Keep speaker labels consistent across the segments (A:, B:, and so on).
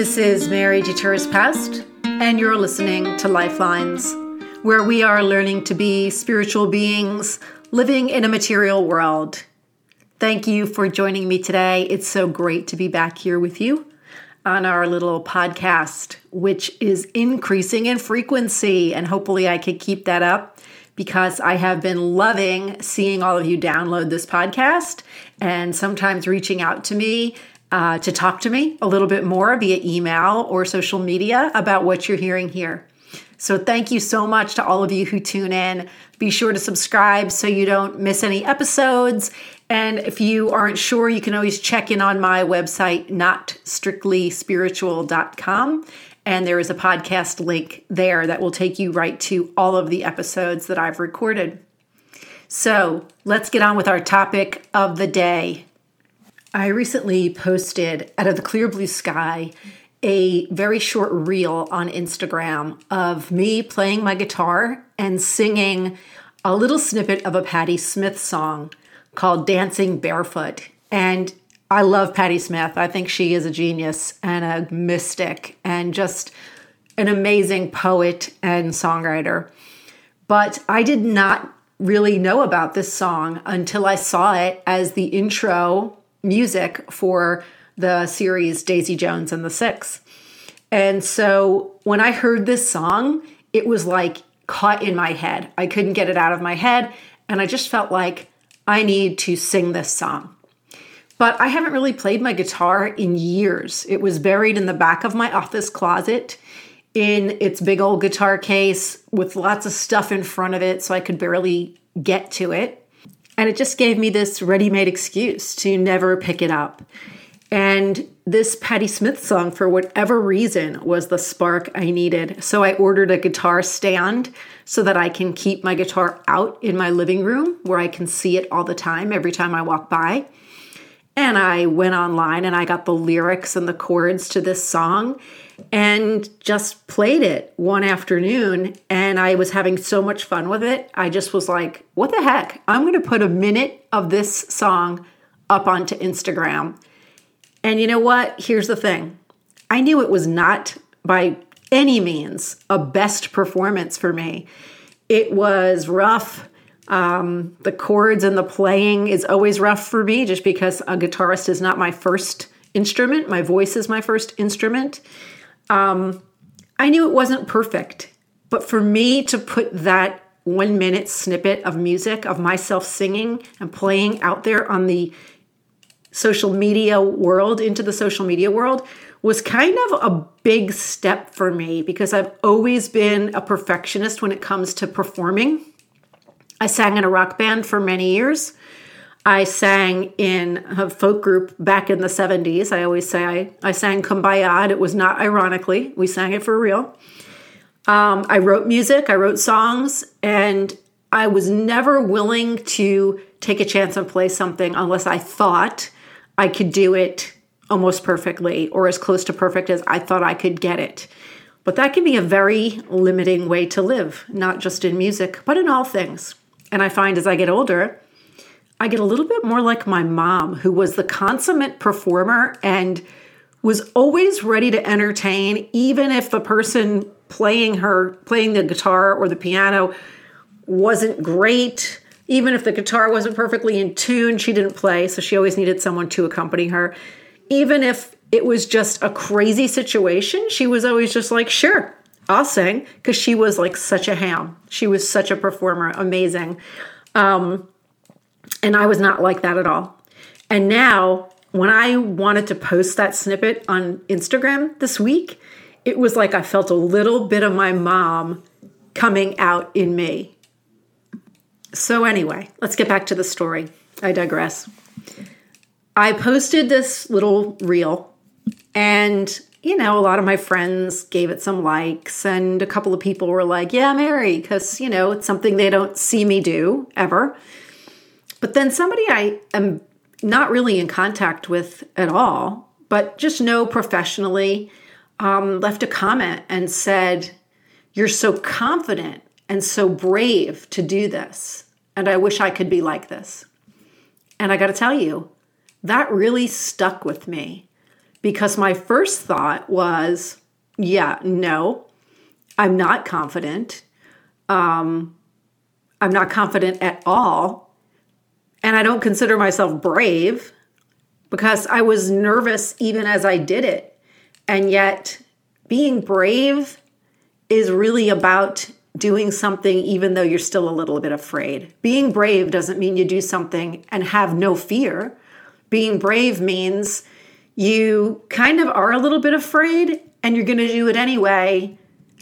A: This is Mary DeTurris Poust, and you're listening to Lifelines, where we are learning to be spiritual beings living in a material world. Thank you for joining me today. It's so great to be back here with you on our little podcast, which is increasing in frequency, and hopefully I can keep that up because I have been loving seeing all of you download this podcast and sometimes reaching out to me uh, to talk to me a little bit more via email or social media about what you're hearing here. So, thank you so much to all of you who tune in. Be sure to subscribe so you don't miss any episodes. And if you aren't sure, you can always check in on my website, notstrictlyspiritual.com. And there is a podcast link there that will take you right to all of the episodes that I've recorded. So, let's get on with our topic of the day. I recently posted out of the clear blue sky a very short reel on Instagram of me playing my guitar and singing a little snippet of a Patti Smith song called Dancing Barefoot. And I love Patti Smith. I think she is a genius and a mystic and just an amazing poet and songwriter. But I did not really know about this song until I saw it as the intro music for the series Daisy Jones and the Six. And so when I heard this song, it was like caught in my head. I couldn't get it out of my head. And I just felt like I need to sing this song. But I haven't really played my guitar in years. It was buried in the back of my office closet in its big old guitar case with lots of stuff in front of it, so I could barely get to it. And it just gave me this ready made excuse to never pick it up. And this Patti Smith song, for whatever reason, was the spark I needed. So I ordered a guitar stand so that I can keep my guitar out in my living room where I can see it all the time every time I walk by. And I went online and I got the lyrics and the chords to this song and just played it one afternoon. And I was having so much fun with it. I just was like, what the heck? I'm going to put a minute of this song up onto Instagram and you know what? Here's the thing I knew it was not by any means a best performance for me. It was rough. Um, the chords and the playing is always rough for me just because a guitarist is not my first instrument. My voice is my first instrument. Um, I knew it wasn't perfect, but for me to put that one minute snippet of music of myself singing and playing out there on the social media world into the social media world was kind of a big step for me because I've always been a perfectionist when it comes to performing. I sang in a rock band for many years. I sang in a folk group back in the 70s. I always say I, I sang Kumbaya. It was not ironically, we sang it for real. Um, I wrote music, I wrote songs, and I was never willing to take a chance and play something unless I thought I could do it almost perfectly or as close to perfect as I thought I could get it. But that can be a very limiting way to live, not just in music, but in all things. And I find as I get older, I get a little bit more like my mom, who was the consummate performer and was always ready to entertain, even if the person playing her, playing the guitar or the piano wasn't great even if the guitar wasn't perfectly in tune, she didn't play, so she always needed someone to accompany her. Even if it was just a crazy situation, she was always just like, sure, I'll sing, because she was like such a ham. She was such a performer, amazing. Um, and I was not like that at all. And now, when I wanted to post that snippet on Instagram this week, it was like I felt a little bit of my mom coming out in me. So, anyway, let's get back to the story. I digress. I posted this little reel, and you know, a lot of my friends gave it some likes, and a couple of people were like, Yeah, Mary, because, you know, it's something they don't see me do ever. But then somebody I am not really in contact with at all, but just know professionally, um, left a comment and said, You're so confident and so brave to do this. And I wish I could be like this. And I got to tell you, that really stuck with me because my first thought was, yeah, no, I'm not confident. Um, I'm not confident at all. And I don't consider myself brave because I was nervous even as I did it. And yet, being brave is really about doing something even though you're still a little bit afraid. Being brave doesn't mean you do something and have no fear. Being brave means you kind of are a little bit afraid and you're going to do it anyway.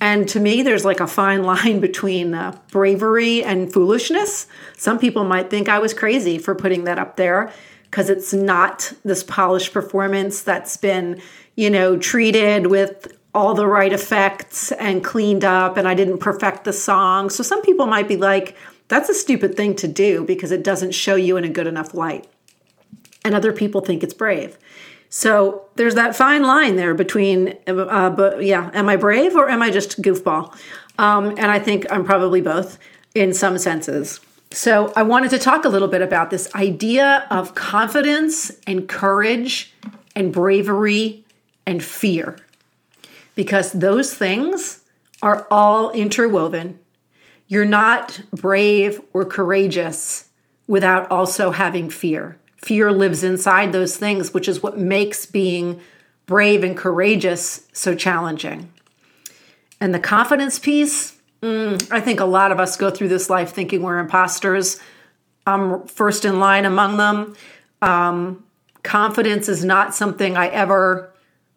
A: And to me, there's like a fine line between uh, bravery and foolishness. Some people might think I was crazy for putting that up there because it's not this polished performance that's been, you know, treated with all the right effects and cleaned up and I didn't perfect the song. So some people might be like, that's a stupid thing to do because it doesn't show you in a good enough light. And other people think it's brave. So there's that fine line there between, uh, but yeah, am I brave or am I just goofball? Um, and I think I'm probably both in some senses. So I wanted to talk a little bit about this idea of confidence and courage and bravery and fear because those things are all interwoven. You're not brave or courageous without also having fear. Fear lives inside those things, which is what makes being brave and courageous so challenging. And the confidence piece, mm, I think a lot of us go through this life thinking we're imposters. I'm first in line among them. Um, confidence is not something I ever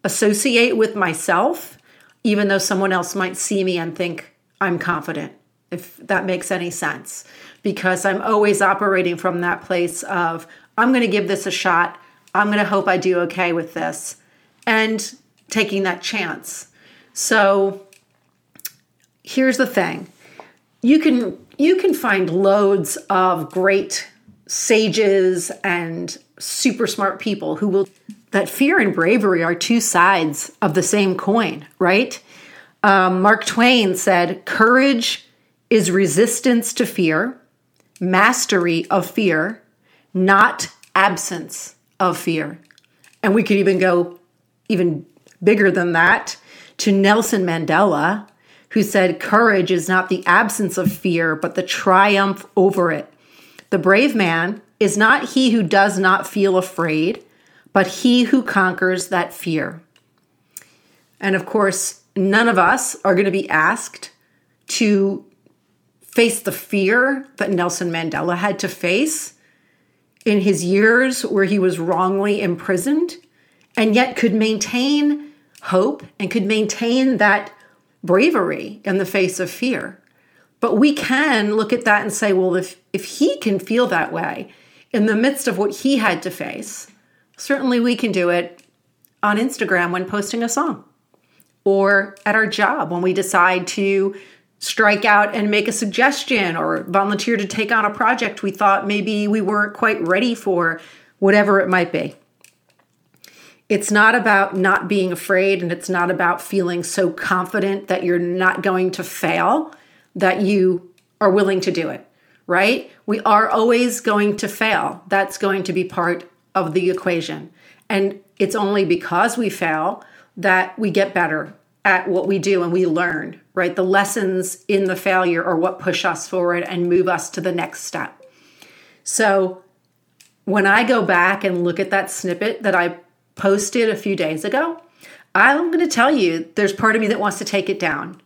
A: associate with myself, even though someone else might see me and think I'm confident, if that makes any sense. Because I'm always operating from that place of, I'm going to give this a shot. I'm going to hope I do okay with this. And taking that chance. So here's the thing. You can you can find loads of great sages and super smart people who will that fear and bravery are two sides of the same coin, right? Um, Mark Twain said, Courage is resistance to fear, mastery of fear, not absence of fear. And we could even go even bigger than that to Nelson Mandela, who said, Courage is not the absence of fear, but the triumph over it. The brave man is not he who does not feel afraid, but he who conquers that fear. And of course, none of us are going to be asked to face the fear that Nelson Mandela had to face in his years where he was wrongly imprisoned and yet could maintain hope and could maintain that bravery in the face of fear. But we can look at that and say, well, if, if he can feel that way in the midst of what he had to face, certainly we can do it on Instagram when posting a song or at our job when we decide to strike out and make a suggestion or volunteer to take on a project we thought maybe we weren't quite ready for, whatever it might be. It's not about not being afraid and it's not about feeling so confident that you're not going to fail that you are willing to do it, right? We are always going to fail. That's going to be part of the equation. And it's only because we fail that we get better at what we do and we learn, right? The lessons in the failure are what push us forward and move us to the next step. So when I go back and look at that snippet that I posted a few days ago, I'm going to tell you there's part of me that wants to take it down.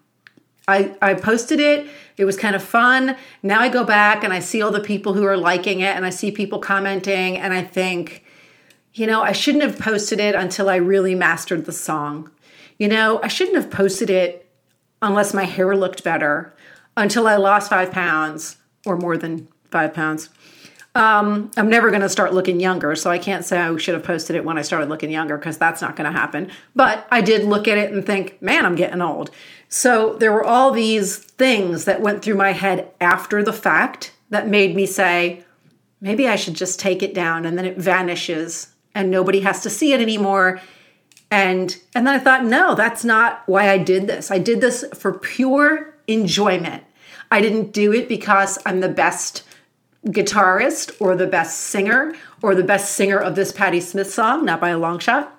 A: I, I posted it. It was kind of fun. Now I go back and I see all the people who are liking it and I see people commenting and I think, you know, I shouldn't have posted it until I really mastered the song. You know, I shouldn't have posted it unless my hair looked better until I lost five pounds or more than five pounds. Um, I'm never going to start looking younger, so I can't say I should have posted it when I started looking younger because that's not going to happen. But I did look at it and think, man, I'm getting old. So there were all these things that went through my head after the fact that made me say, maybe I should just take it down and then it vanishes and nobody has to see it anymore and and then I thought, no, that's not why I did this. I did this for pure enjoyment. I didn't do it because I'm the best guitarist or the best singer or the best singer of this Patti Smith song, not by a long shot.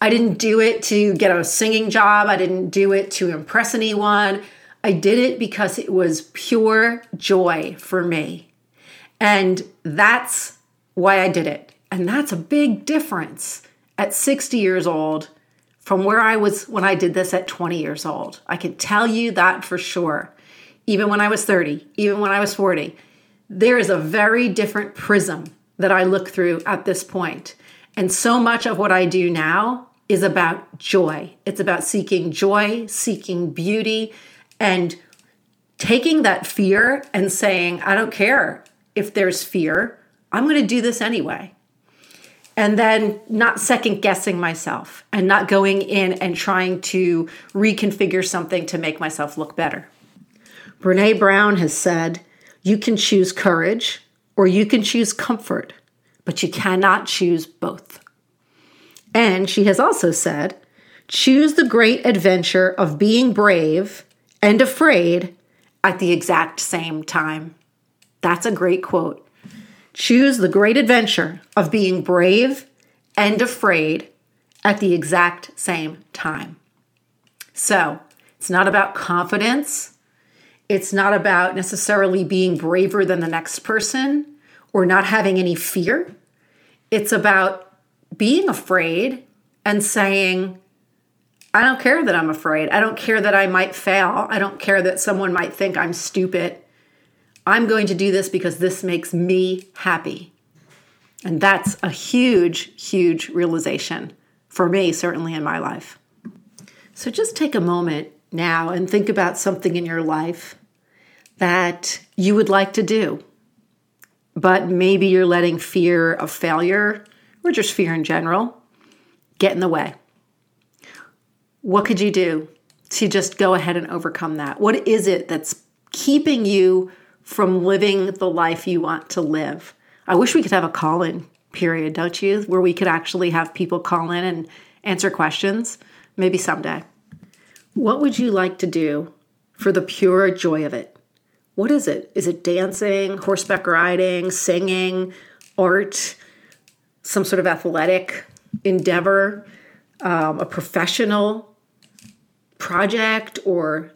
A: I didn't do it to get a singing job. I didn't do it to impress anyone. I did it because it was pure joy for me. And that's why I did it. And that's a big difference at 60 years old from where I was when I did this at 20 years old. I can tell you that for sure. Even when I was 30, even when I was 40, there is a very different prism that I look through at this point. And so much of what I do now is about joy. It's about seeking joy, seeking beauty, and taking that fear and saying, I don't care if there's fear, I'm going to do this anyway. And then not second guessing myself and not going in and trying to reconfigure something to make myself look better. Brene Brown has said, You can choose courage or you can choose comfort, but you cannot choose both. And she has also said, choose the great adventure of being brave and afraid at the exact same time. That's a great quote. Choose the great adventure of being brave and afraid at the exact same time. So, it's not about confidence. It's not about necessarily being braver than the next person or not having any fear. It's about being afraid and saying, I don't care that I'm afraid. I don't care that I might fail. I don't care that someone might think I'm stupid. I'm going to do this because this makes me happy. And that's a huge, huge realization for me, certainly in my life. So just take a moment now and think about something in your life that you would like to do, but maybe you're letting fear of failure or just fear in general get in the way. What could you do to just go ahead and overcome that? What is it that's keeping you from living the life you want to live? I wish we could have a call in period, don't you? Where we could actually have people call in and answer questions. Maybe someday. What would you like to do for the pure joy of it? What is it? Is it dancing, horseback riding, singing, art? some sort of athletic endeavor, um, a professional project or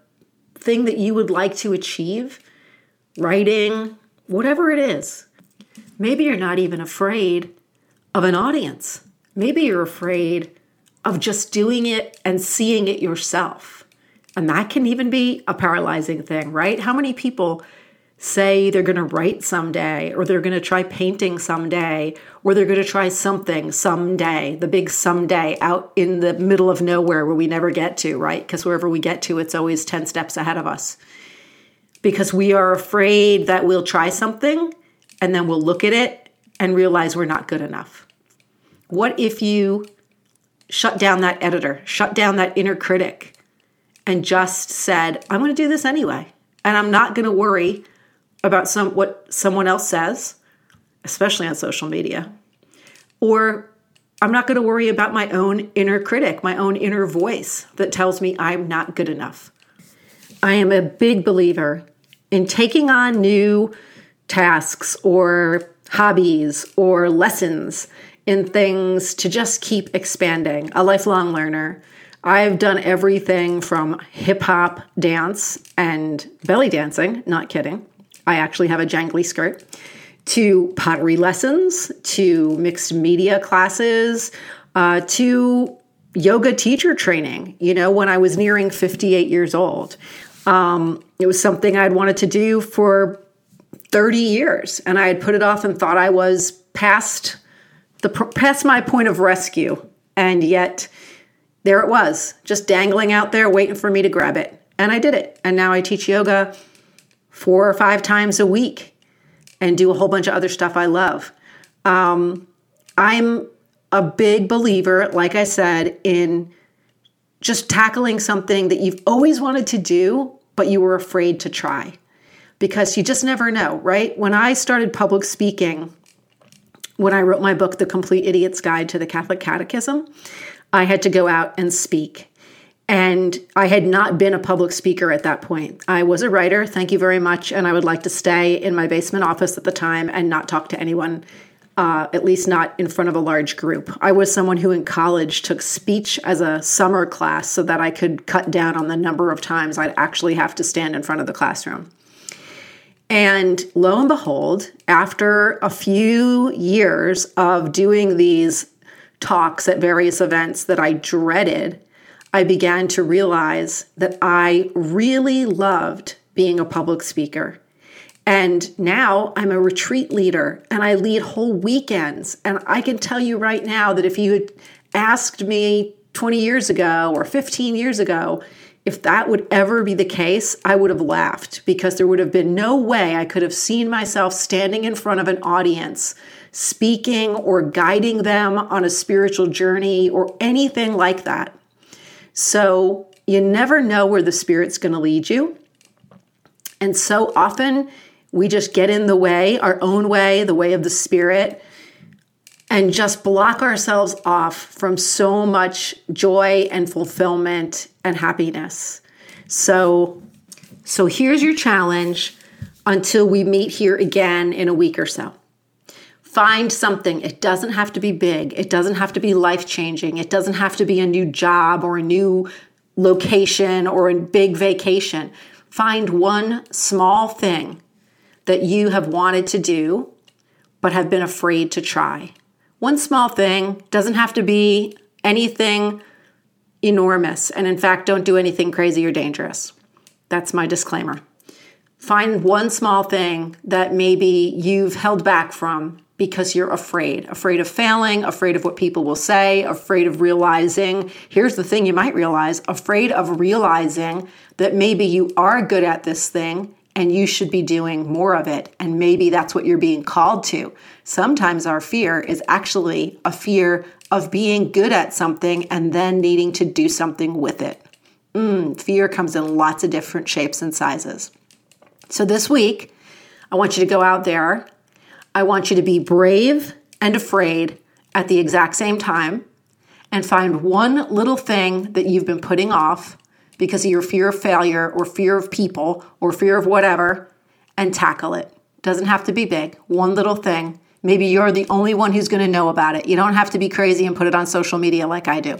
A: thing that you would like to achieve, writing, whatever it is. Maybe you're not even afraid of an audience. Maybe you're afraid of just doing it and seeing it yourself. And that can even be a paralyzing thing, right? How many people say they're going to write someday, or they're going to try painting someday, or they're going to try something someday, the big someday out in the middle of nowhere where we never get to, right? Because wherever we get to, it's always 10 steps ahead of us. Because we are afraid that we'll try something and then we'll look at it and realize we're not good enough. What if you shut down that editor, shut down that inner critic, and just said, I'm going to do this anyway? And I'm not going to worry about some what someone else says, especially on social media. Or I'm not going to worry about my own inner critic, my own inner voice that tells me I'm not good enough. I am a big believer in taking on new tasks or hobbies or lessons in things to just keep expanding. A lifelong learner. I've done everything from hip hop dance and belly dancing, not kidding, I actually have a jangly skirt, to pottery lessons, to mixed media classes, uh, to yoga teacher training. You know, when I was nearing 58 years old, um, it was something I'd wanted to do for 30 years, and I had put it off and thought I was past the past my point of rescue, and yet there it was, just dangling out there, waiting for me to grab it. And I did it, and now I teach yoga four or five times a week and do a whole bunch of other stuff I love. Um, I'm a big believer, like I said, in just tackling something that you've always wanted to do, but you were afraid to try because you just never know, right? When I started public speaking, when I wrote my book, The Complete Idiot's Guide to the Catholic Catechism, I had to go out and speak. And I had not been a public speaker at that point. I was a writer, thank you very much. And I would like to stay in my basement office at the time and not talk to anyone uh, at least not in front of a large group. I was someone who in college took speech as a summer class so that I could cut down on the number of times I'd actually have to stand in front of the classroom. And lo and behold, after a few years of doing these talks at various events that I dreaded, I began to realize that I really loved being a public speaker. And now I'm a retreat leader and I lead whole weekends. And I can tell you right now that if you had asked me 20 years ago or 15 years ago, if that would ever be the case, I would have laughed because there would have been no way I could have seen myself standing in front of an audience, speaking or guiding them on a spiritual journey or anything like that. So you never know where the Spirit's going to lead you. And so often we just get in the way, our own way, the way of the Spirit, and just block ourselves off from so much joy and fulfillment and happiness. So, so here's your challenge until we meet here again in a week or so. Find something. It doesn't have to be big. It doesn't have to be life changing. It doesn't have to be a new job or a new location or a big vacation. Find one small thing that you have wanted to do but have been afraid to try. One small thing doesn't have to be anything enormous. And in fact, don't do anything crazy or dangerous. That's my disclaimer. Find one small thing that maybe you've held back from because you're afraid afraid of failing, afraid of what people will say, afraid of realizing. Here's the thing you might realize afraid of realizing that maybe you are good at this thing and you should be doing more of it. And maybe that's what you're being called to. Sometimes our fear is actually a fear of being good at something and then needing to do something with it. Mm, fear comes in lots of different shapes and sizes. So this week, I want you to go out there I want you to be brave and afraid at the exact same time and find one little thing that you've been putting off because of your fear of failure or fear of people or fear of whatever and tackle it. Doesn't have to be big, one little thing. Maybe you're the only one who's going to know about it. You don't have to be crazy and put it on social media like I do.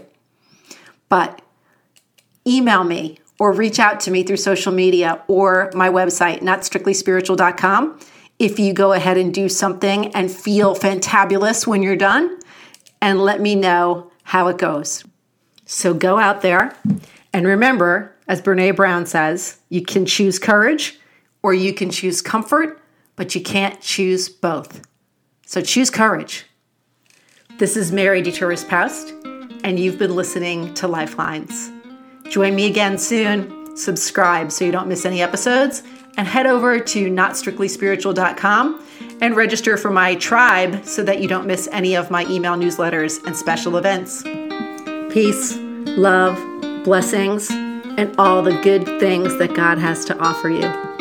A: But email me or reach out to me through social media or my website, notstrictlyspiritual.com if you go ahead and do something and feel fantabulous when you're done, and let me know how it goes. So go out there and remember, as Brene Brown says, you can choose courage or you can choose comfort, but you can't choose both. So choose courage. This is Mary DeTurris Poust, and you've been listening to Lifelines. Join me again soon. Subscribe so you don't miss any episodes and head over to notstrictlyspiritual.com and register for my tribe so that you don't miss any of my email newsletters and special events. Peace, love, blessings, and all the good things that God has to offer you.